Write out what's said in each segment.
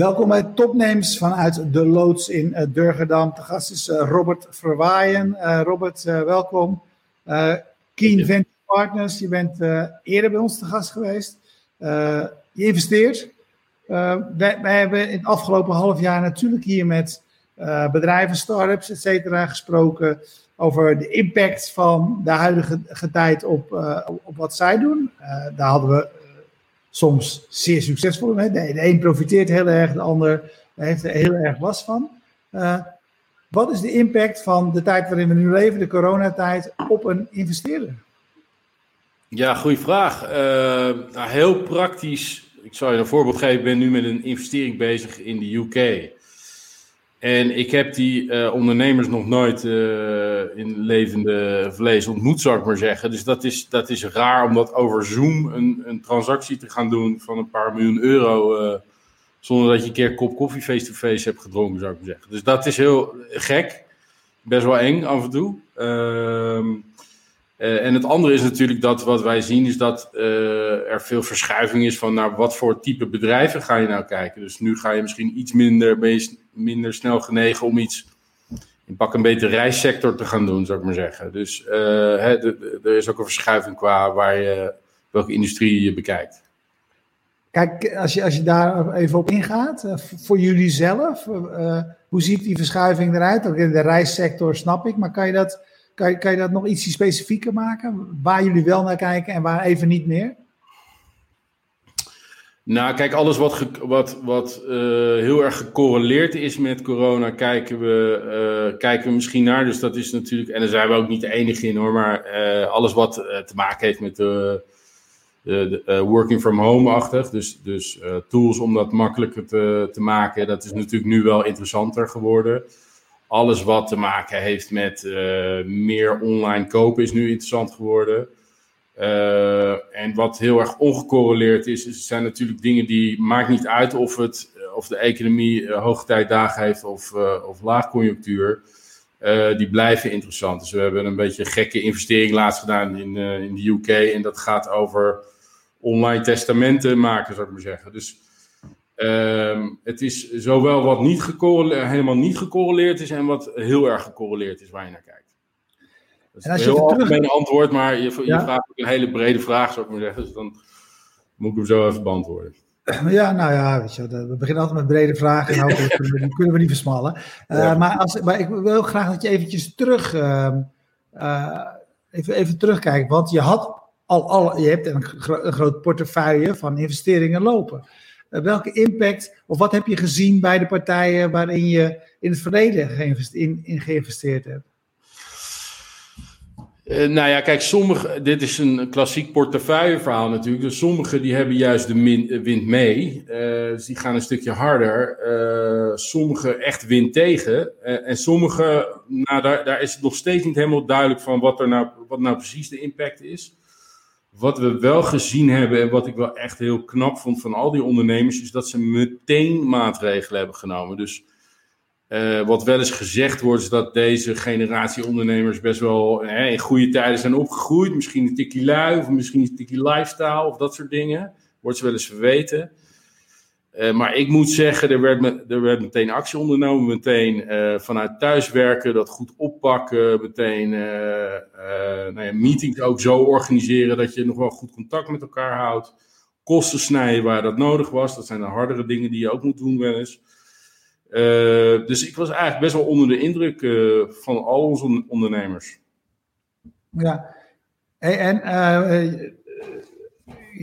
Welkom bij Topnames vanuit de loods in uh, Durgedam. De gast is uh, Robert Verwaaien. Uh, Robert, welkom. Keen Venture Partners, je bent eerder bij ons te gast geweest. je investeert. Wij, wij, hebben in het afgelopen half jaar natuurlijk hier met bedrijven, start-ups, et cetera, gesproken over de impact van de huidige tijd op, op wat zij doen. daar hadden we soms zeer succesvol. De, de een profiteert heel erg, de ander heeft er heel erg last van. Uh, wat is de impact van de tijd waarin we nu leven, de coronatijd, op een investeerder? Ja, goede vraag. Uh, nou, heel praktisch. Ik zal je een voorbeeld geven. Ik ben nu met een investering bezig in de UK. En ik heb die uh, ondernemers nog nooit uh, in levende vlees ontmoet, zou ik maar zeggen. Dus dat is, dat is raar om dat over Zoom een, een transactie te gaan doen van een paar miljoen euro. Uh, zonder dat je een keer kop koffie face-to-face -face hebt gedronken, zou ik maar zeggen. Dus dat is heel gek. Best wel eng af en toe. Ehm, uh, en het andere is natuurlijk dat wat wij zien, is dat uh, er veel verschuiving is van naar wat voor type bedrijven ga je nou kijken. Dus nu ga je misschien iets minder, minder snel genegen om iets in pak een beter reissector te gaan doen, zou ik maar zeggen. Dus hè, er is ook een verschuiving qua waar je, welke industrie je bekijkt. Kijk, als je, als je daar even op ingaat, voor jullie zelf, hoe ziet die verschuiving eruit? Ook in de reissector snap ik, maar kan je dat kan je, dat nog ietsje specifieker maken? Waar jullie wel naar kijken en waar even niet meer? Nou, kijk, alles wat, wat, wat uh, heel erg gecorreleerd is met corona, kijken we, uh, kijken we misschien naar. Dus dat is natuurlijk, en daar zijn we ook niet de enige in hoor, maar uh, alles wat te maken heeft met de, de, de working from home-achtig. Dus, dus tools om dat makkelijker te, te maken, dat is natuurlijk nu wel interessanter geworden alles wat te maken heeft met uh, meer online kopen is nu interessant geworden. Uh, en wat heel erg ongecorreleerd is, zijn natuurlijk dingen die maakt niet uit of, het, of de economie uh, hoogtijdagen heeft of, of laagconjunctuur. die blijven interessant. Dus we hebben een beetje een gekke investering laatst gedaan in, in de UK. En dat gaat over online testamenten maken, zou ik maar zeggen. Dus Um, het is zowel wat niet helemaal niet gecorreleerd is en wat heel erg gecorreleerd is waar je naar kijkt. Dat is en als een heel terug... algemeen antwoord, maar je, je ja? vraagt ook een hele brede vraag, zou ik maar zeggen. Dus dan moet ik hem zo even beantwoorden. Ja, nou ja, weet je, we beginnen altijd met brede vragen en kunnen we, die kunnen we niet versmallen. Uh, ja. maar, als, maar ik wil graag dat je eventjes terug, uh, uh, even, even terugkijkt. Want je had al, al je hebt een, gro een groot portefeuille van investeringen lopen. Eh, welke impact of wat heb je gezien bij de partijen waarin je in het verleden geïnvesteerd, in, in geïnvesteerd hebt? Uh, nou ja, kijk, sommige, dit is een klassiek portefeuilleverhaal natuurlijk. Dus sommige die hebben juist de min, wind mee. Dus die gaan een stukje harder. Uh, sommige echt wind tegen. en sommige, nou, daar, daar is het nog steeds niet helemaal duidelijk van wat, er nou, wat nou precies de impact is. Wat we wel gezien hebben en wat ik wel echt heel knap vond van al die ondernemers, is dat ze meteen maatregelen hebben genomen. Dus uh, wat wel eens gezegd wordt, is dat deze generatie ondernemers best wel hè, in goede tijden zijn opgegroeid. Misschien een tikkie lui of misschien een tikkie lifestyle of dat soort dingen. Wordt ze wel eens verweten. Uh, maar ik moet zeggen, er werd, me, er werd meteen actie ondernomen. Meteen uh, vanuit thuiswerken, dat goed oppakken. Meteen uh, nou ja, meetings ook zo organiseren dat je nog wel goed contact met elkaar houdt. Kosten snijden waar dat nodig was. Dat zijn de hardere dingen die je ook moet doen wel eens. dus ik was eigenlijk best wel onder de indruk van al onze ondernemers. Ja, en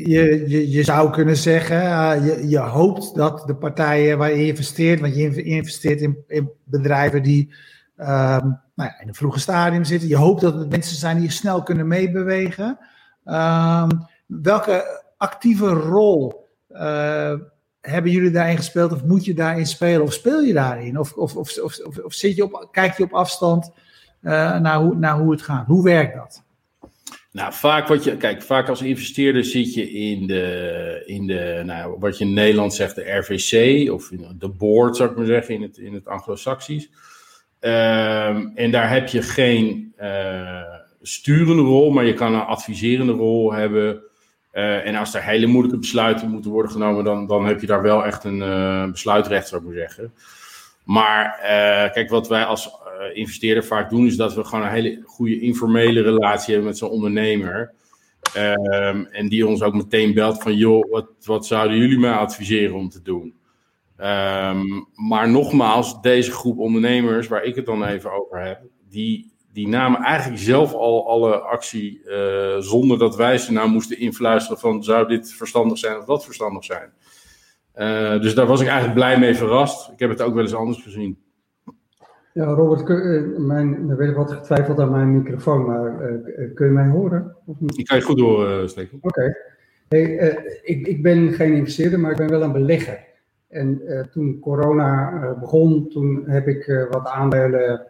je, je, zou kunnen zeggen, uh, je, je hoopt dat de partijen waar je investeert, want je investeert in, in bedrijven die um, nou ja, in een vroege stadium zitten, je hoopt dat het mensen zijn die snel kunnen meebewegen. Um, welke actieve rol uh, hebben jullie daarin gespeeld of moet je daarin spelen of speel je daarin? Of, of, of, of, zit je op, kijk je op afstand uh, naar, hoe, naar hoe het gaat? Hoe werkt dat? Nou, vaak wat je, kijk, vaak als investeerder zit je in de, in de nou, wat je in Nederland zegt, de RVC, of de board, zou ik maar zeggen, in het, in het Anglo-Saxisch. Um, en daar heb je geen uh, sturende rol, maar je kan een adviserende rol hebben. en als er hele moeilijke besluiten moeten worden genomen, dan, dan heb je daar wel echt een besluitrecht, zou ik maar zeggen. Maar kijk, wat wij als investeerder vaak doen, is dat we gewoon een hele goede informele relatie hebben met zo'n ondernemer. Ehm, en die ons ook meteen belt van, joh, wat, wat zouden jullie mij adviseren om te doen? Ehm, maar nogmaals, deze groep ondernemers waar ik het dan even over heb, die, die namen eigenlijk zelf al alle actie uh, zonder dat wij ze nou moesten influisteren van zou dit verstandig zijn of dat verstandig zijn. Uh, dus daar was ik eigenlijk blij mee verrast. Ik heb het ook wel eens anders gezien. Ja, Robert, kun, mijn, er werd wat getwijfeld aan mijn microfoon, maar uh, kun je mij horen? Of niet? Ik kan je goed horen, Stekel. Oké. Hey, ik, ik ben geen investeerder, maar ik ben wel een belegger. En uh, toen corona begon, toen heb ik wat aandelen,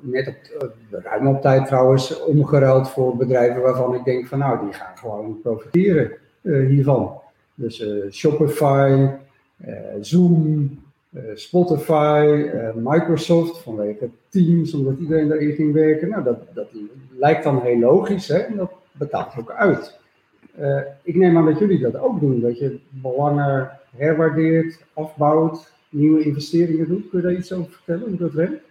net op, ruim op tijd trouwens, omgeruild voor bedrijven waarvan ik denk van nou, die gaan gewoon profiteren hiervan. Dus Shopify, Zoom, Spotify, Microsoft vanwege Teams, omdat iedereen daarin ging werken. Nou, dat, dat lijkt dan heel logisch hè? en dat betaalt ook uit. ik neem aan dat jullie dat ook doen, dat je belangen herwaardeert, afbouwt, nieuwe investeringen doet. Kun je daar iets over vertellen, hoe dat werkt?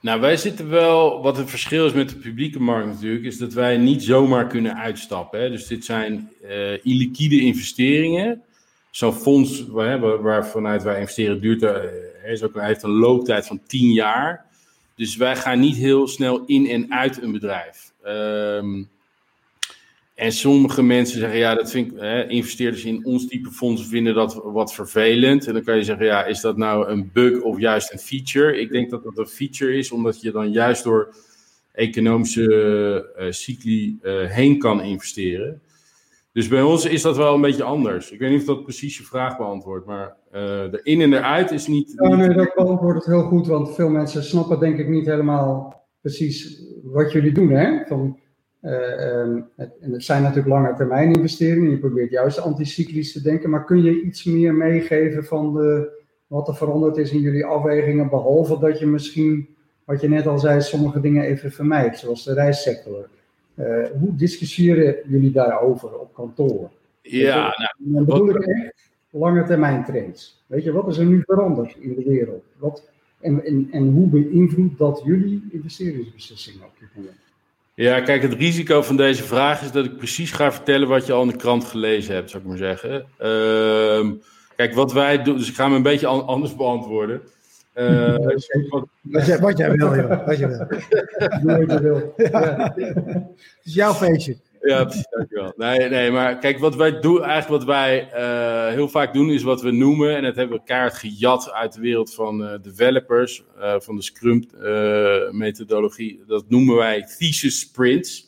Nou, wij zitten wel, wat het verschil is met de publieke markt natuurlijk, is dat wij niet zomaar kunnen uitstappen. Hè. Dus dit zijn illiquide investeringen. Zo'n fonds waar, waar, vanuit wij investeren duurt, uh, is ook, heeft een looptijd van 10 jaar. Dus wij gaan niet heel snel in en uit een bedrijf. Um, en sommige mensen zeggen, ja, dat vind hè, investeerders in ons type fondsen vinden dat wat vervelend. En dan kan je zeggen, ja, is dat nou een bug of juist een feature? Ik denk dat dat een feature is, omdat je dan juist door economische uh, cycli uh, heen kan investeren. Dus bij ons is dat wel een beetje anders. Ik weet niet of dat precies je vraag beantwoordt, maar uh, de in en eruit is niet... Ja, nee, dat beantwoordt het heel goed, want veel mensen snappen denk ik niet helemaal precies wat jullie doen, hè? Van, uh, um, het, en het zijn natuurlijk lange termijn investeringen. Je probeert juist anticyclisch te denken. Maar kun je iets meer meegeven van de, wat er veranderd is in jullie afwegingen? Behalve dat je misschien, wat je net al zei, sommige dingen even vermijdt. Zoals de reissector. Uh, hoe discussiëren jullie daarover op kantoor? Ja, nou, dan bedoel ik echt lange termijn trends. Weet je, wat is er nu veranderd in de wereld? Wat, en, en, en hoe beïnvloedt dat jullie investeringsbeslissingen op dit moment? Ja, kijk, het risico van deze vraag is dat ik precies ga vertellen wat je al in de krant gelezen hebt, zou ik maar zeggen. Uh, kijk, wat wij doen, dus ik ga me een beetje anders beantwoorden. Uh, wat, jij, wat, jij, wil, joh. Wat je wil. Doe wat je wil. Ja. Het is jouw feestje. Ja, precies, dankjewel. Nee, nee, maar kijk, wat wij doen, eigenlijk wat wij uh, heel vaak doen, is wat we noemen, en dat hebben we kaart gejat uit de wereld van uh, developers, uh, van de Scrum-methodologie. dat noemen wij thesis sprints.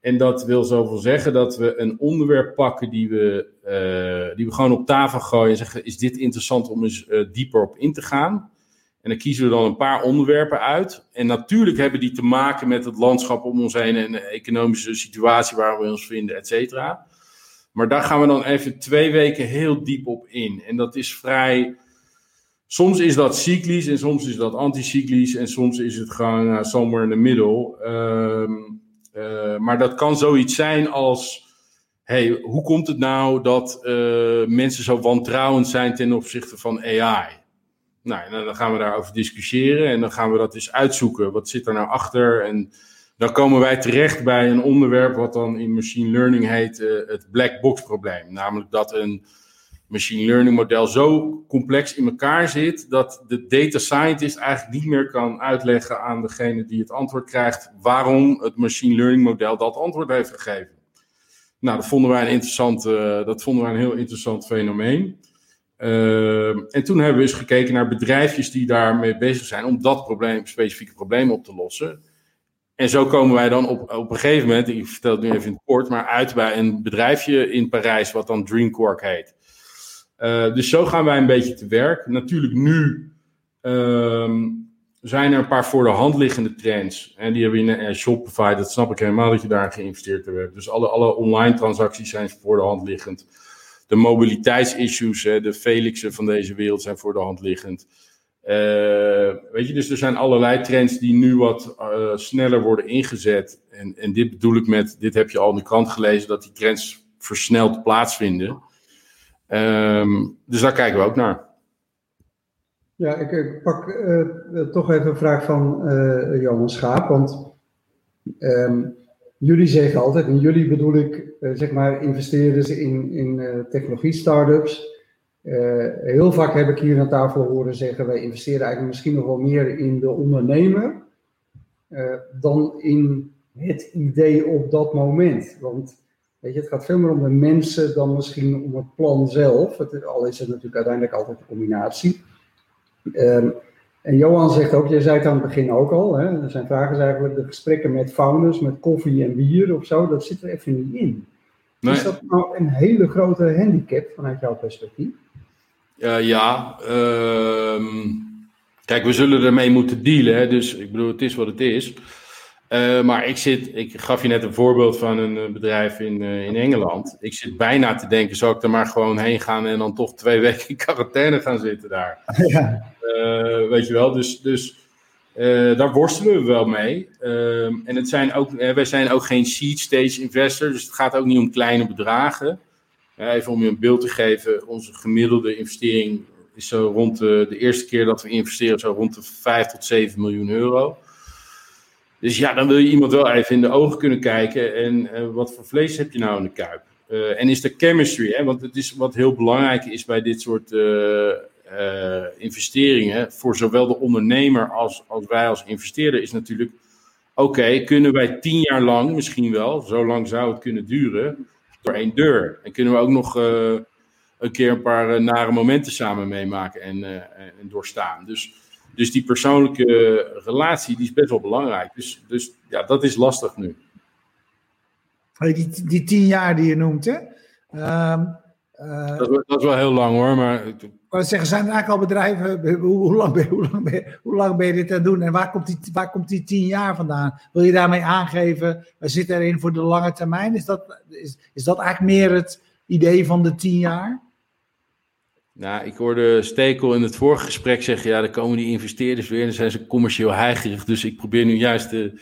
En dat wil zoveel zeggen dat we een onderwerp pakken die we, die we gewoon op tafel gooien en zeggen: is dit interessant om eens dieper op in te gaan? En dan kiezen we dan een paar onderwerpen uit. En natuurlijk hebben die te maken met het landschap om ons heen en de economische situatie waar we ons vinden, et cetera. Maar daar gaan we dan even twee weken heel diep op in. En dat is vrij. Soms is dat cyclisch en soms is dat anticyclisch en soms is het gewoon uh, somewhere in the middle. Um, uh, maar dat kan zoiets zijn als. Hey, hoe komt het nou dat uh, mensen zo wantrouwend zijn ten opzichte van AI? Nou, dan gaan we daarover discussiëren en dan gaan we dat eens uitzoeken. Wat zit er nou achter? En dan komen wij terecht bij een onderwerp wat dan in machine learning heet uh, het black box probleem. Namelijk dat een machine learning model zo complex in elkaar zit dat de data scientist eigenlijk niet meer kan uitleggen aan degene die het antwoord krijgt waarom het machine learning model dat antwoord heeft gegeven. Nou, dat vonden wij een interessant, uh, dat vonden wij een heel interessant fenomeen. Uh, en toen hebben we eens gekeken naar bedrijfjes die daarmee bezig zijn om dat probleem, specifieke probleem op te lossen. En zo komen wij dan op, op een gegeven moment, ik vertel het nu even in het kort, maar uit bij een bedrijfje in Parijs wat dan Dreamcork heet. Uh, dus zo gaan wij een beetje te werk. Natuurlijk nu um, zijn er een paar voor de hand liggende trends. En die hebben we in Shopify, dat snap ik helemaal dat je daar geïnvesteerd hebt. Dus alle, alle online transacties zijn voor de hand liggend de mobiliteitsissues, de Felixen van deze wereld zijn voor de hand liggend. weet je, dus er zijn allerlei trends die nu wat sneller worden ingezet. En, en dit bedoel ik met, dit heb je al in de krant gelezen, dat die trends versneld plaatsvinden. Ehm, dus daar kijken we ook naar. Ja, ik, ik pak uh, toch even een vraag van uh, Johan Schaap. Want um, jullie zeggen altijd, en jullie bedoel ik, uh, zeg maar, investeerders in, in technologie-startups. heel vaak heb ik hier aan tafel horen zeggen: wij investeren eigenlijk misschien nog wel meer in de ondernemer dan in het idee op dat moment. Want Weet je, het gaat veel meer om de mensen dan misschien om het plan zelf. Het, al is het natuurlijk uiteindelijk altijd een combinatie. Um, en Johan zegt ook, jij zei het aan het begin ook al, hè, er zijn vragen eigenlijk de gesprekken met founders, met koffie en bier of zo, dat zit er even niet in. Is dat nou een hele grote handicap vanuit jouw perspectief? Uh, ja, uh, kijk, we zullen ermee moeten dealen, hè, dus ik bedoel, het is wat het is. Uh, maar ik zit, ik gaf je net een voorbeeld van een eh, bedrijf in, uh, in Engeland. Ik zit bijna te denken, zou ik er maar gewoon heen gaan en dan toch twee weken in quarantaine gaan zitten daar? Ja. Uh, weet je wel, dus, dus daar worstelen we wel mee. Ehm, en het zijn ook, wij zijn ook geen seed stage investor, dus het gaat ook niet om kleine bedragen. even om je een beeld te geven, onze gemiddelde investering is zo rond de, de eerste keer dat we investeren, zo rond de 5 tot 7 miljoen euro. Dus ja, dan wil je iemand wel even in de ogen kunnen kijken. En uh, wat voor vlees heb je nou in de kuip? Uh, en is er chemistry? Hè? Want het is wat heel belangrijk is bij dit soort uh, investeringen. Voor zowel de ondernemer als, als wij als investeerder. Is natuurlijk: oké, kunnen wij tien jaar lang, misschien wel, zo lang zou het kunnen duren. door één deur? En kunnen we ook nog een keer een paar nare momenten samen meemaken en, en doorstaan? Dus dus die persoonlijke relatie die is best wel belangrijk. Dus, dus ja, dat is lastig nu. Die, die tien jaar die je noemt, hè? Um, dat, dat, is wel heel lang hoor, maar... Maar zeggen, zijn er eigenlijk al bedrijven, hoe, hoe, lang ben, hoe, lang ben, hoe lang ben je dit aan het doen en waar komt, die, waar komt die tien jaar vandaan? Wil je daarmee aangeven, we zitten erin voor de lange termijn? Is dat, is, is dat eigenlijk meer het idee van de tien jaar? Nou, ik hoorde Stekel in het vorige gesprek zeggen: ja, dan komen die investeerders weer en dan zijn ze commercieel heigerig. Dus ik probeer nu juist de,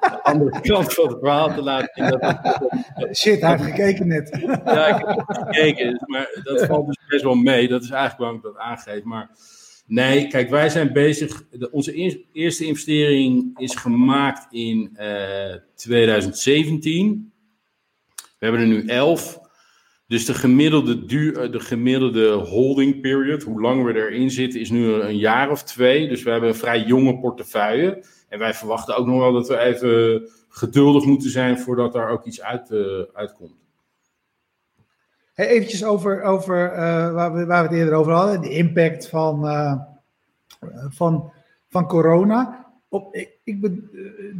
de andere kant van het verhaal te laten zien. Dat, Shit, hij heeft gekeken net. Ja, ik heb gekeken, maar dat valt dus best wel mee. Dat is eigenlijk waarom ik dat aangeef. Maar nee, kijk, wij zijn bezig. De, onze eerste investering is gemaakt in uh, eh, 2017. We hebben er nu 11. Dus de gemiddelde, duur, eh, de gemiddelde holding period, hoe lang we erin zitten, is nu een jaar of twee. Dus we hebben een vrij jonge portefeuille. En wij verwachten ook nog wel dat we even geduldig moeten zijn voordat daar ook iets uit, uh, uitkomt. Hey, eventjes over, over uh, waar, we, waar we het eerder over hadden, de impact van, van, van corona. Op, ik, ik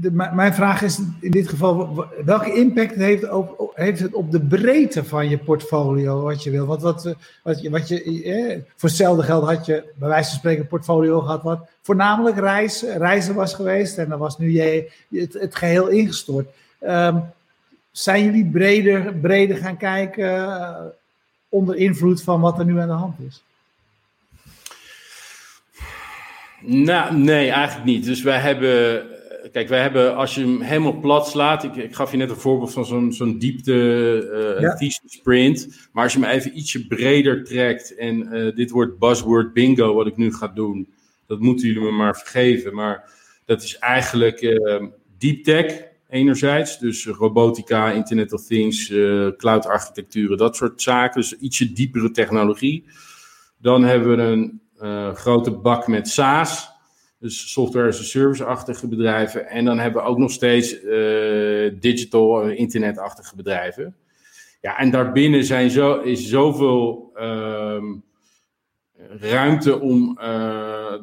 de, mijn vraag is in dit geval, welke impact heeft, op, heeft het op de breedte van je portfolio, wat je wil? Wat, wat, wat, je, wat je, eh, voor hetzelfde geld had je bij wijze van spreken een portfolio gehad wat voornamelijk reizen, reizen was geweest en dan was nu je, het, geheel ingestort. Um, zijn jullie breder, breder gaan kijken uh, onder invloed van wat er nu aan de hand is? Nou, nee, eigenlijk niet. Dus wij hebben, kijk, wij hebben, als je hem helemaal plat slaat, ik, ik gaf je net een voorbeeld van zo'n zo'n diepte uh, ja. sprint, maar als je hem even ietsje breder trekt en uh, dit wordt buzzword bingo, wat ik nu ga doen, dat moeten jullie me maar vergeven, maar dat is eigenlijk uh, deep tech enerzijds, dus robotica, Internet of Things, uh, cloud architecturen, dat soort zaken, dus ietsje diepere technologie. Dan hebben we een uh, grote bak met SaaS. Dus software as a service-achtige bedrijven. En dan hebben we ook nog steeds uh, digital, uh, internetachtige bedrijven. Ja, en daarbinnen zijn zo, is zoveel um, ruimte om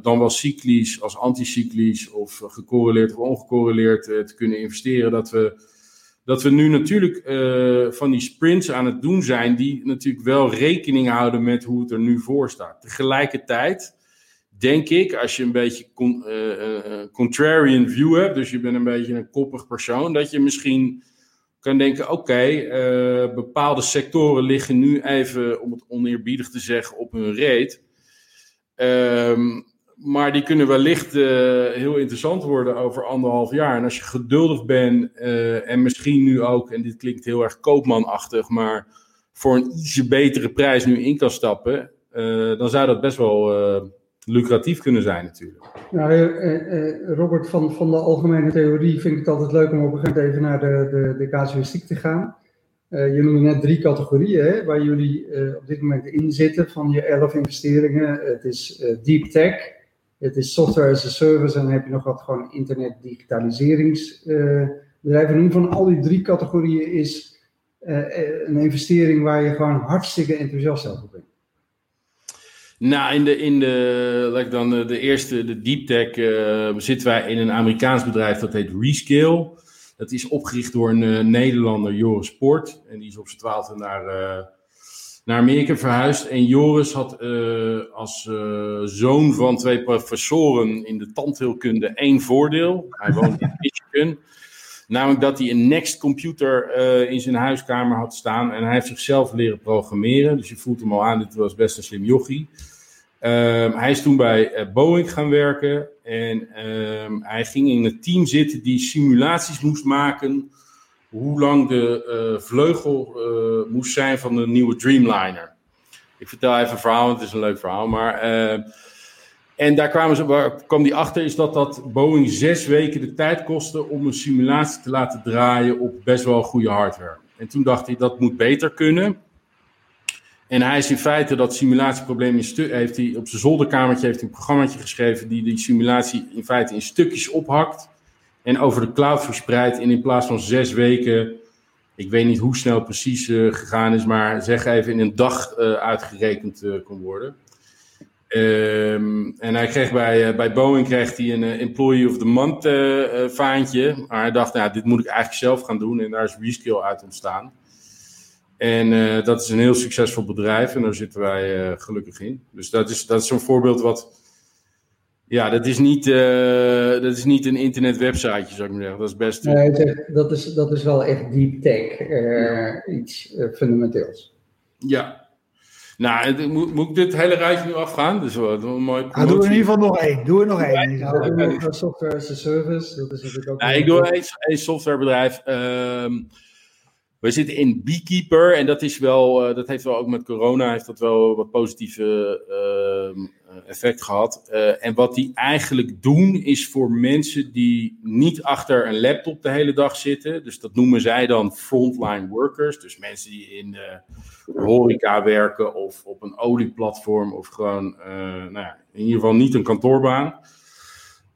dan wel cyclisch als anticyclisch of gecorreleerd of ongecorreleerd te kunnen investeren. Dat we dat we nu natuurlijk uh, van die sprints aan het doen zijn, die natuurlijk wel rekening houden met hoe het er nu voor staat. Tegelijkertijd denk ik, als je een beetje con, uh, contrarian view hebt, dus je bent een beetje een koppig persoon, dat je misschien kan denken: oké, bepaalde sectoren liggen nu even, om het oneerbiedig te zeggen, op hun reet. Um, maar die kunnen wellicht heel interessant worden over anderhalf jaar. En als je geduldig bent en misschien nu ook, en dit klinkt heel erg koopmanachtig, maar voor een ietsje betere prijs nu in kan stappen, dan zou dat best wel lucratief kunnen zijn natuurlijk. Nou, eh, eh, Robert, van, van de algemene theorie vind ik het altijd leuk om op een gegeven moment even naar de, de, de casuïstiek te gaan. Uh, je noemde net drie categorieën hè, waar jullie op dit moment in zitten van je elf investeringen. Het is deep tech, het is software as a service en dan heb je nog wat gewoon internet digitaliseringsbedrijven. Noem van al die drie categorieën is een investering waar je gewoon hartstikke enthousiast over bent. Nou, in de, in de, like dan de, de eerste, de deep tech, uh, zitten wij in een Amerikaans bedrijf dat heet Rescale. Dat is opgericht door een uh, Nederlander, Joris Poort. En die is op zijn twaalfde naar, uh, naar Amerika verhuisd. En Joris had als zoon van twee professoren in de tandheelkunde één voordeel. Hij woont in Michigan. Namelijk dat hij een Next computer in zijn huiskamer had staan. En hij heeft zichzelf leren programmeren. Dus je voelt hem al aan, dit was best een slim jochie. Um, hij is toen bij Boeing gaan werken en um, hij ging in het team zitten die simulaties moest maken hoe lang de uh, vleugel uh, moest zijn van de nieuwe Dreamliner. Ik vertel even een verhaal, want het is een leuk verhaal. Maar, en daar kwamen ze, kwam die achter, is dat dat Boeing zes weken de tijd kostte om een simulatie te laten draaien op best wel goede hardware. En toen dacht hij, dat moet beter kunnen. En hij is in feite dat simulatieprobleem in heeft hij op zijn zolderkamertje heeft hij een programmaatje geschreven die die simulatie in feite in stukjes ophakt en over de cloud verspreidt en in plaats van zes weken, ik weet niet hoe snel precies uh, gegaan is, maar zeg even in een dag uh, uitgerekend uh, kon worden. Um, en hij kreeg bij, bij Boeing kreeg hij een Employee of the Month vaantje, maar hij dacht, nou, dit moet ik eigenlijk zelf gaan doen en daar is Reskill uit ontstaan. En dat is een heel succesvol bedrijf en daar zitten wij gelukkig in. Dus dat is, dat is zo'n voorbeeld wat. Ja, dat is niet, uh, dat is niet een internetwebsiteje, zou ik maar zeggen. Dat is best. Nee, dat is, dat is wel echt deep tech, iets fundamenteels. Ja. Nou, moet, moet ik dit hele rijtje nu afgaan? Dus wat een mooi. Ah, doe er in ieder geval nog één. Doe er nog één. Ja, doe nog software as a service. Dat is natuurlijk ook. Nou, ik doe een, een softwarebedrijf. Um, we zitten in Beekeeper en dat is wel, uh, dat heeft wel ook met corona heeft dat wel wat positieve uh, effect gehad. Uh, en wat die eigenlijk doen is voor mensen die niet achter een laptop de hele dag zitten. Dus dat noemen zij dan frontline workers. Dus mensen die in horeca werken of op een olieplatform of gewoon, nou ja, in ieder geval niet een kantoorbaan.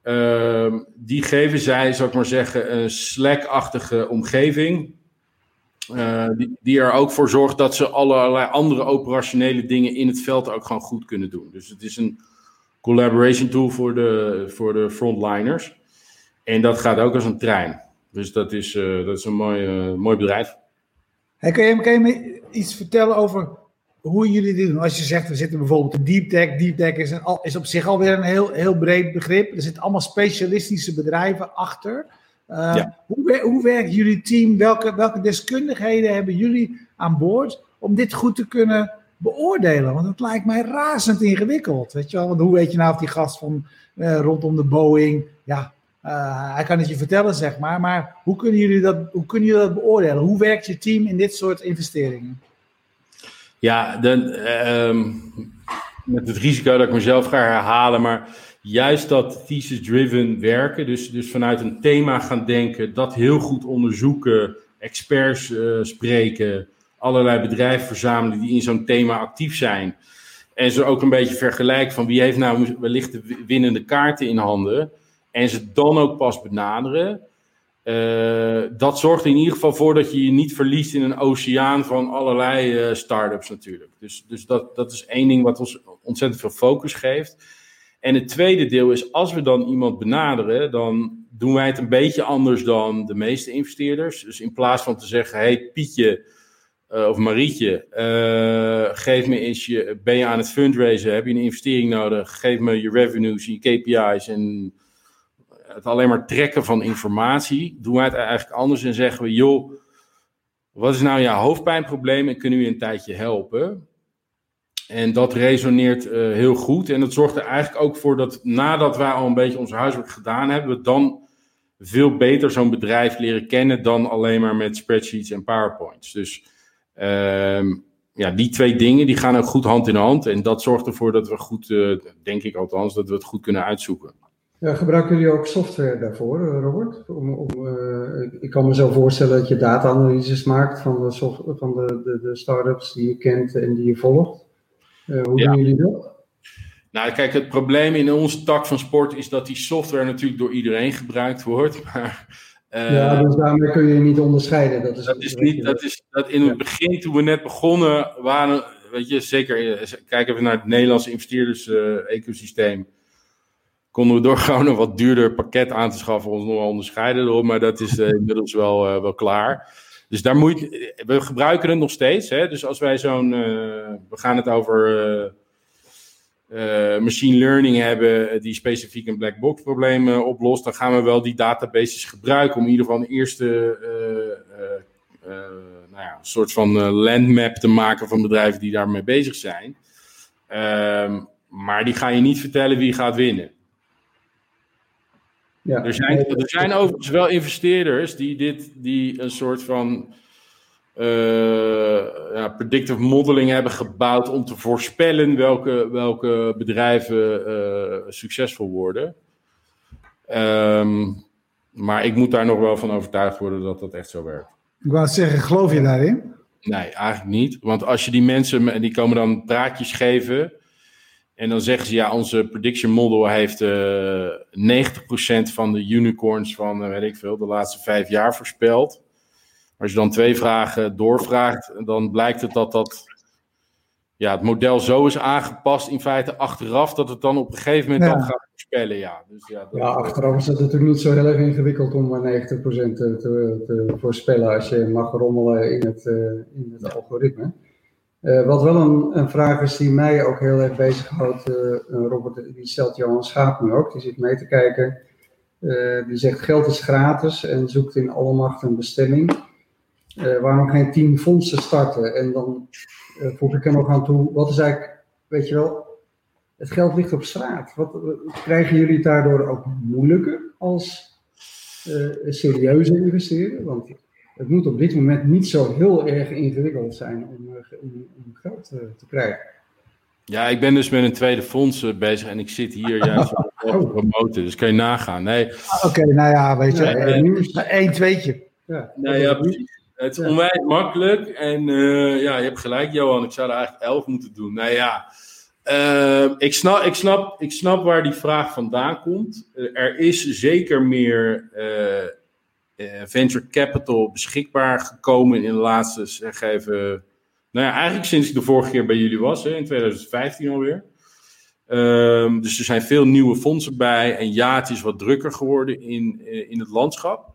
Ehm, die geven zij, zou ik maar zeggen, een Slack-achtige omgeving uh, die, die, er ook voor zorgt dat ze allerlei andere operationele dingen in het veld ook gewoon goed kunnen doen. Dus het is een collaboration tool voor de, voor de frontliners. En dat gaat ook als een trein. Dus dat is, uh, dat is een mooi, uh, mooi bedrijf. Hey, kun, je, kun je me iets vertellen over hoe jullie dit doen? Als je zegt, we zitten bijvoorbeeld in deep tech. Deep tech is, een, is op zich alweer een heel, heel breed begrip. Er zitten allemaal specialistische bedrijven achter. Uh, hoe, hoe, werkt jullie team? Welke, welke deskundigheden hebben jullie aan boord om dit goed te kunnen beoordelen? Want het lijkt mij razend ingewikkeld. Weet je wel? Want hoe weet je nou of die gast van uh, rondom de Boeing, ja, uh, hij kan het je vertellen, zeg maar. Maar hoe kunnen jullie dat, hoe kunnen jullie dat beoordelen? Hoe werkt je team in dit soort investeringen? Ja, dan, um, met het risico dat ik mezelf ga herhalen, maar juist dat thesis-driven werken, dus, dus vanuit een thema gaan denken, dat heel goed onderzoeken, experts uh, spreken, allerlei bedrijven verzamelen die in zo'n thema actief zijn. En ze ook een beetje vergelijken van wie heeft nou wellicht de winnende kaarten in handen. En ze dan ook pas benaderen. Uh, dat zorgt in ieder geval voor dat je je niet verliest in een oceaan van allerlei uh, start-ups natuurlijk. Dus, dus dat, dat is één ding wat ons ontzettend veel focus geeft. En het tweede deel is, als we dan iemand benaderen, dan doen wij het een beetje anders dan de meeste investeerders. Dus in plaats van te zeggen, hey Pietje uh, of Marietje, uh, geef me eens je, ben je aan het fundraisen, heb je een investering nodig, geef me je revenues, je KPI's en het alleen maar trekken van informatie, doen wij het eigenlijk anders en zeggen we, joh, wat is nou jouw hoofdpijnprobleem en kunnen we je een tijdje helpen? En dat resoneert heel goed. En dat zorgt er eigenlijk ook voor dat nadat wij al een beetje ons huiswerk gedaan hebben, we dan veel beter zo'n bedrijf leren kennen dan alleen maar met spreadsheets en PowerPoints. Dus ehm, ja, die twee dingen die gaan ook goed hand in hand. En dat zorgt ervoor dat we goed, uh, denk ik althans, dat we het goed kunnen uitzoeken. Ja, gebruiken jullie ook software daarvoor, eh, Robert? Om, om, ik kan me zo voorstellen dat je data-analyses maakt van, de, soft, van de, de, de start-ups die je kent en die je volgt. Uh, hoe doen jullie dat? Nou, kijk, het probleem in onze tak van sport is dat die software natuurlijk door iedereen gebruikt wordt. Maar, ja, dus daarmee kun je niet onderscheiden. Dat is, dat is niet, dat is, dat in het begin, toen we net begonnen, waren, weet je, zeker, kijk even naar het Nederlandse investeerders-ecosysteem konden we door gewoon een wat duurder pakket aan te schaffen ons nog wel onderscheiden erop. Maar dat is uh, inmiddels wel, wel klaar. Dus daar moet we gebruiken het nog steeds. Hè? Dus als wij zo'n, uh, we gaan het over machine learning hebben die specifiek een black box probleem oplost, dan gaan we wel die databases gebruiken om in ieder geval een eerste nou ja, een soort van landmap te maken van bedrijven die daarmee bezig zijn. Ehm, maar die ga je niet vertellen wie gaat winnen. Ja. Er, zijn, er zijn overigens wel investeerders die, dit, die een soort van uh, ja, predictive modeling hebben gebouwd om te voorspellen welke, welke bedrijven uh, succesvol worden. Um, maar ik moet daar nog wel van overtuigd worden dat dat echt zo werkt. Ik wou zeggen, geloof je daarin? Nee, eigenlijk niet. Want als je die mensen, die komen dan praatjes geven en dan zeggen ze, ja, onze prediction model heeft uh, eh, 90% van de unicorns van, uh, weet ik veel, de laatste vijf jaar voorspeld. Als je dan twee vragen doorvraagt, dan blijkt het dat dat, ja, het model zo is aangepast in feite achteraf, dat het dan op een gegeven moment dan gaat voorspellen, ja. Dus, ja, ja, achteraf is het natuurlijk niet zo heel erg ingewikkeld om 90% te, te, te, voorspellen als je mag rommelen in het, uh, in het algoritme. Uh, wat wel een, een, vraag is die mij ook heel erg bezighoudt, uh, Robert, die stelt Johan Schaap nu ook, die zit mee te kijken. Uh, die zegt geld is gratis en zoekt in alle macht een bestemming. waarom geen tien fondsen starten? En dan voeg ik er nog aan toe, wat is eigenlijk, weet je wel, het geld ligt op straat. Wat, krijgen jullie daardoor ook moeilijker als serieuze investeren? Want het moet op dit moment niet zo heel erg ingewikkeld zijn om, eh, om, om geld te, eh, te krijgen. Ja, ik ben dus met een tweede fonds eh, bezig en ik zit hier juist op de promoten, dus kan je nagaan. Nee. Ah, oké, nou ja, weet je, ja, nu is het één tweetje. Ja, nou ja, precies. Het is onwijs makkelijk en uh, ja, je hebt gelijk Johan, ik zou er eigenlijk elf moeten doen. Nou ja, uh, ik, snap, ik, snap, ik snap waar die vraag vandaan komt. Uh, er is zeker meer venture capital beschikbaar gekomen in de laatste, zeg even, nou ja, eigenlijk sinds ik de vorige keer bij jullie was, hè, in 2015 alweer. Um, dus er zijn veel nieuwe fondsen bij. En ja, het is wat drukker geworden in, eh, in het landschap.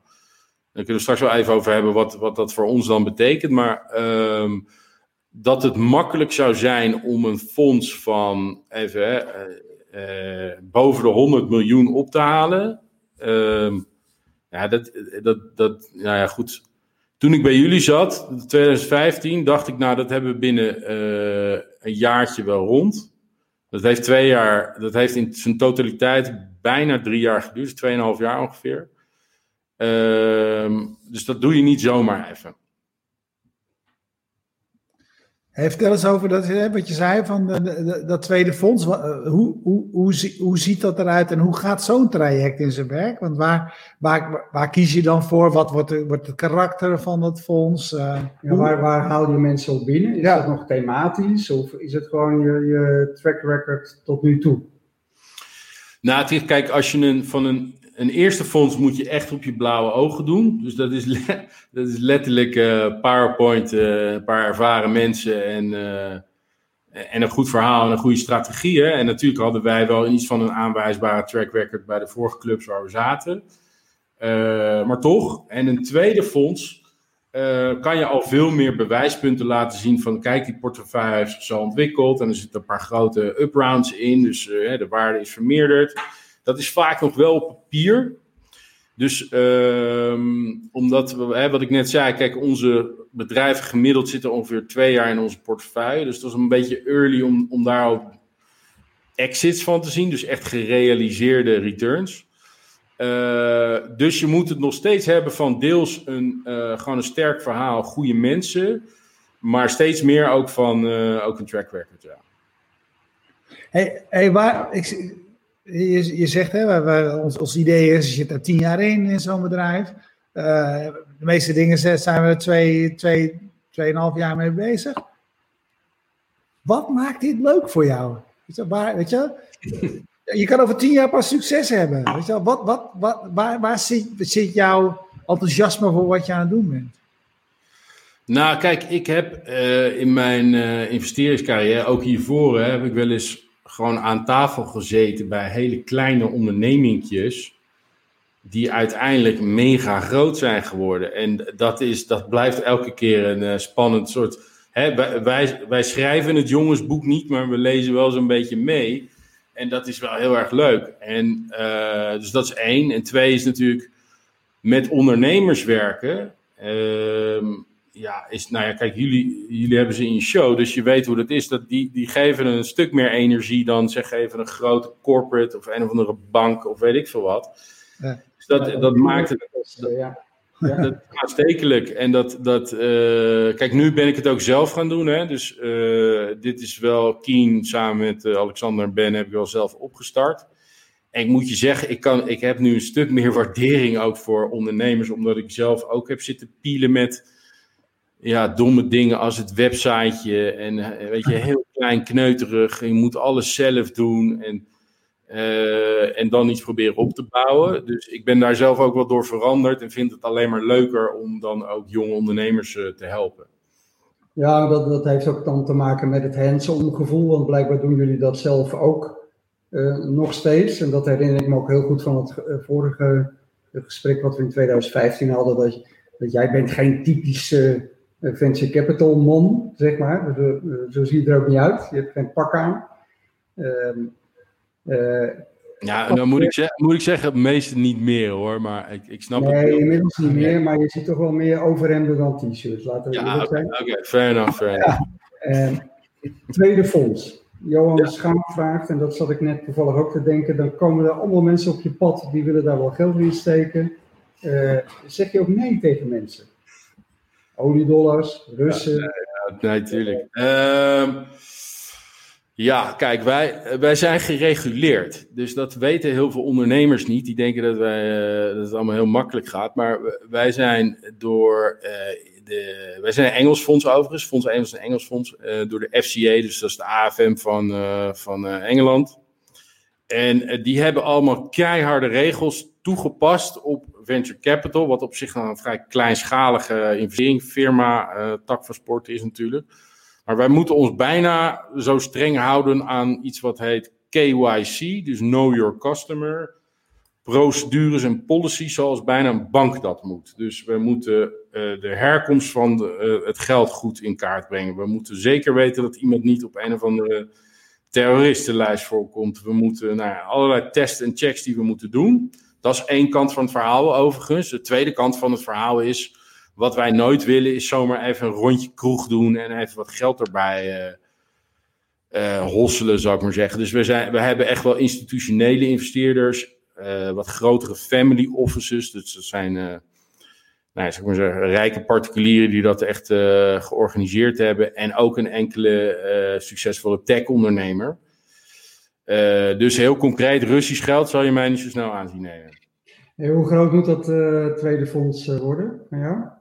Daar kunnen we straks wel even over hebben wat, wat dat voor ons dan betekent. Maar um, dat het makkelijk zou zijn om een fonds van even hè, uh, boven de 100 miljoen op te halen. Um, ja, dat, dat, dat, nou ja, goed. Toen ik bij jullie zat, in 2015, dacht ik, nou, dat hebben we binnen uh, een jaartje wel rond. Dat heeft twee jaar, dat heeft in zijn totaliteit bijna drie jaar geduurd, dus tweeënhalf jaar ongeveer. Uh, dus dat doe je niet zomaar even. Hey, vertel eens over dat, wat je zei van de, de, dat tweede fonds. Eh, hoe, hoe, hoe, hoe ziet dat eruit en hoe gaat zo'n traject in zijn werk? Want waar, waar, waar kies je dan voor? Wat wordt, wordt het karakter van het fonds? Uh, ja, waar, waar haal je mensen op binnen? Is ja. dat nog thematisch of is het gewoon je, je track record tot nu toe? Nou, kijk, als je een, van een een eerste fonds moet je echt op je blauwe ogen doen. Dus dat is, dat is letterlijk uh, PowerPoint, uh, een paar ervaren mensen en, uh, en een goed verhaal en een goede strategie. En natuurlijk hadden wij wel iets van een aanwijsbare track record bij de vorige clubs waar we zaten. maar toch. En een tweede fonds kan je al veel meer bewijspunten laten zien van kijk, die portefeuille heeft zich zo ontwikkeld en er zitten een paar grote uprounds in, dus de waarde is vermeerderd. Dat is vaak nog wel op papier. Dus ehm, omdat, wat ik net zei, kijk, onze bedrijven gemiddeld zitten ongeveer twee jaar in onze portefeuille. Dus het was een beetje early om, om daar ook exits van te zien. Dus echt gerealiseerde returns. Uh, dus je moet het nog steeds hebben van deels een, uh, gewoon een sterk verhaal, goede mensen. Maar steeds meer ook van uh, ook een track record, ja. Hey, hey waar, ik, je, je zegt, hè, we, ons, ons idee is, je zit er tien jaar in in zo'n bedrijf. Uh, de meeste dingen zijn we twee, twee, tweeënhalf jaar mee bezig. Wat maakt dit leuk voor jou? Weet je, waar, weet je, je kan over tien jaar pas succes hebben. Weet je, wat, wat, wat, waar waar zit, jouw enthousiasme voor wat je aan het doen bent? Nou, kijk, ik heb uh, in mijn uh, investeringscarrière, ook hiervoor, heb ik wel eens gewoon aan tafel gezeten bij hele kleine ondernemingjes. Die uiteindelijk mega groot zijn geworden. En dat, is, dat blijft elke keer een uh, spannend soort. Hè, wij, wij schrijven het jongensboek niet, maar we lezen wel zo'n beetje mee. En dat is wel heel erg leuk. En, uh, dus dat is één. En twee is natuurlijk met ondernemers werken. Uh, ja, is, nou ja, kijk, jullie, jullie hebben ze in je show, dus je weet hoe dat is. Dat die, die geven een stuk meer energie dan zeg even een grote corporate of een of andere bank of weet ik veel wat. Ja. Dus dat, dat maakt het. Dat, ja. Dat aanstekelijk. En dat, dat uh, kijk, nu ben ik het ook zelf gaan doen. Hè? Dus uh, dit is wel Keen samen met uh, Alexander en Ben heb ik wel zelf opgestart. En ik moet je zeggen, ik, kan, ik heb nu een stuk meer waardering ook voor ondernemers, omdat ik zelf ook heb zitten pielen met ja, domme dingen als het websiteje. En eh, weet je, heel klein kneuterig. Je moet alles zelf doen. En, uh, en dan iets proberen op te bouwen. Dus ik ben daar zelf ook wel door veranderd. En vind het alleen maar leuker om dan ook jonge ondernemers uh, te helpen. Ja, dat, dat heeft ook dan te maken met het hands-on gevoel. Want blijkbaar doen jullie dat zelf ook nog steeds. En dat herinner ik me ook heel goed van het vorige gesprek wat we in 2015 hadden. Dat, dat jij bent geen typische venture capital man, zeg maar. Zo, zo zie je er ook niet uit. Je hebt geen pak aan. Um, uh, ja, dan moet ik, zeggen, moet ik zeggen, het meeste niet meer hoor, maar ik, ik snap nee, het Nee, inmiddels niet meer, maar je ziet toch wel meer overhemden dan t-shirts, laten we ja, okay, Oké, okay, fair enough, fair enough. Ja. Uh, tweede fonds. Johan ja. Schaam vraagt, en dat zat ik net toevallig ook te denken, dan komen er allemaal mensen op je pad die willen daar wel geld in steken. Uh, zeg je ook nee tegen mensen? Oliedollars, Russen. Nee, natuurlijk. Uh, ja, kijk, wij, wij zijn gereguleerd. Dus dat weten heel veel ondernemers niet. Die denken dat, wij, uh, dat het allemaal heel makkelijk gaat. Maar wij zijn door. Uh, de, wij zijn een Engels fonds overigens. Fonds Engels een Engels fonds. Uh, door de FCA, dus dat is de AFM van, van Engeland. En die hebben allemaal keiharde regels toegepast op venture capital, wat op zich een vrij kleinschalige investeringsfirma, uh, tak van sport is natuurlijk. Maar wij moeten ons bijna zo streng houden aan iets wat heet KYC, dus Know Your Customer. Procedures en policies zoals bijna een bank dat moet. Dus we moeten uh, de herkomst van het geld goed in kaart brengen. We moeten zeker weten dat iemand niet op een of andere terroristenlijst voorkomt. We moeten nou ja, allerlei tests en checks die we moeten doen. Dat is één kant van het verhaal overigens. De tweede kant van het verhaal is... wat wij nooit willen is zomaar even een rondje kroeg doen... en even wat geld erbij uh, uh, hosselen, zou ik maar zeggen. Dus we, zijn, we hebben echt wel institutionele investeerders... Uh, wat grotere family offices. Dus dat zijn nou, zeg maar zeggen, rijke particulieren die dat echt georganiseerd hebben. En ook een enkele succesvolle tech-ondernemer... Uh, dus heel concreet, Russisch geld zal je mij niet zo snel aanzien nemen. En hoe groot moet dat uh, tweede fonds worden Ja.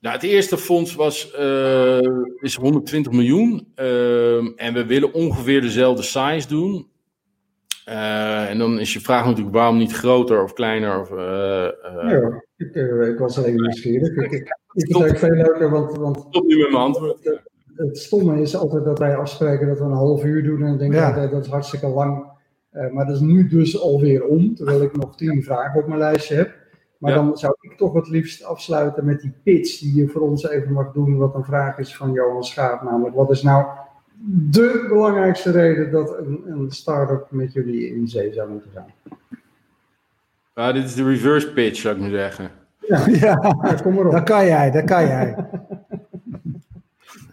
Nou, het eerste fonds was, is 120 miljoen. Ehm, en we willen ongeveer dezelfde size doen. en dan is je vraag natuurlijk waarom niet groter of kleiner? Of, ja, ik, ik, was alleen nieuwsgierig. Ik, ik, ik vind het eigenlijk veel leuker, want... want Stop nu met mijn antwoord het stomme is altijd dat wij afspreken dat we een half uur doen. En dan denk ik ja. dat is hartstikke lang. Uh, maar dat is nu dus alweer om, terwijl ik nog tien vragen op mijn lijstje heb. Maar ja. dan zou ik toch het liefst afsluiten met die pitch die je voor ons even mag doen. Wat een vraag is van Johan Schaap. Namelijk, wat is nou de belangrijkste reden dat een, een start-up met jullie in zee zou moeten gaan? Ah, dit is de reverse pitch, zou ik maar zeggen. Ja, ja. kom maar op. Dat kan jij, dat kan jij.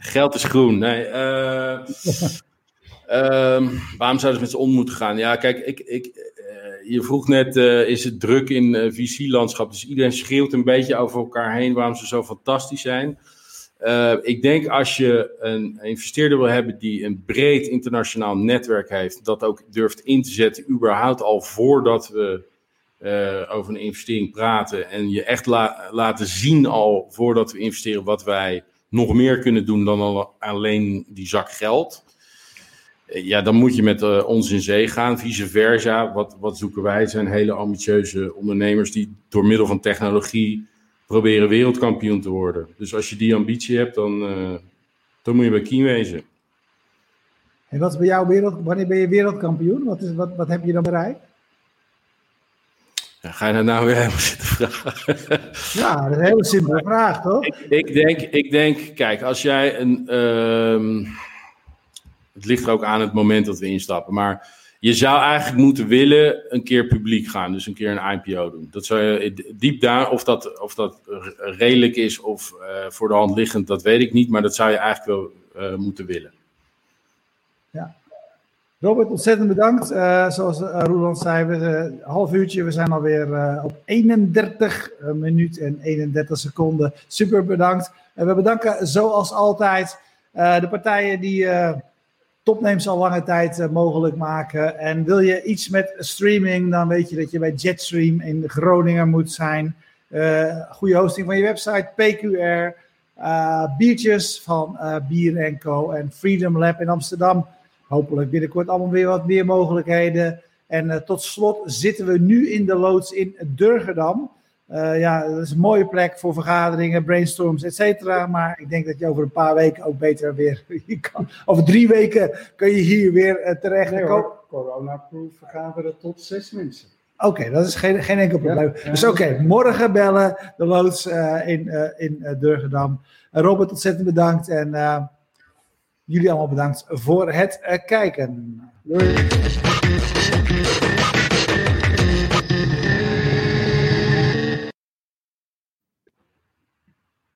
Geld is groen. Nee, uh, waarom zouden ze met z'n om moeten gaan? Ja, kijk, ik, ik, uh, je vroeg net, is het druk in VC-landschap? Dus iedereen schreeuwt een beetje over elkaar heen waarom ze zo fantastisch zijn. ik denk als je een investeerder wil hebben die een breed internationaal netwerk heeft, dat ook durft in te zetten, überhaupt al voordat we over een investering praten en je echt la laten zien al voordat we investeren wat wij nog meer kunnen doen dan alleen die zak geld. Eh, ja, dan moet je met uh, ons in zee gaan. Vice versa. Wat, wat zoeken wij? Zijn hele ambitieuze ondernemers die door middel van technologie proberen wereldkampioen te worden. Dus als je die ambitie hebt, dan, uh, dan moet je bij Kien wezen. En wat is bij jou wereld, wanneer ben je wereldkampioen? Wat, is, wat, wat heb je dan bereikt? Ja, ga je dat nou weer helemaal zitten vragen? Ja, dat is een hele simpele vraag, toch? Ik, ik, denk, ik denk, kijk, als jij een. Um, het ligt er ook aan het moment dat we instappen. Maar je zou eigenlijk moeten willen een keer publiek gaan. Dus een keer een IPO doen. Dat zou je diep daar, of dat, of dat redelijk is of uh, voor de hand liggend, dat weet ik niet. Maar dat zou je eigenlijk wel uh, moeten willen. Ja. Robert, ontzettend bedankt. Uh, zoals uh, Roland zei, we, een half uurtje. We zijn alweer op 31 minuut en 31 seconden. Super bedankt. En we bedanken zoals altijd de partijen die topnames al lange tijd mogelijk maken. En wil je iets met streaming, dan weet je dat je bij Jetstream in Groningen moet zijn. goede hosting van je website, PQR. biertjes van Bier Co. en Freedom Lab in Amsterdam hopelijk binnenkort allemaal weer wat meer mogelijkheden. En uh, tot slot zitten we nu in de loods in Durgedam. Uh, ja, dat is een mooie plek voor vergaderingen, brainstorms, et cetera. Maar ik denk dat je over een paar weken ook beter weer kan. Over drie weken kun je hier weer uh, terecht. Nee, Corona-proof vergaderen tot zes mensen. Oké, okay, dat is geen, geen enkel probleem. Ja, dus oké, okay, morgen bellen de loods in, in Durgedam. Robert, ontzettend bedankt. En Jullie allemaal bedankt voor het uh, kijken. Doei.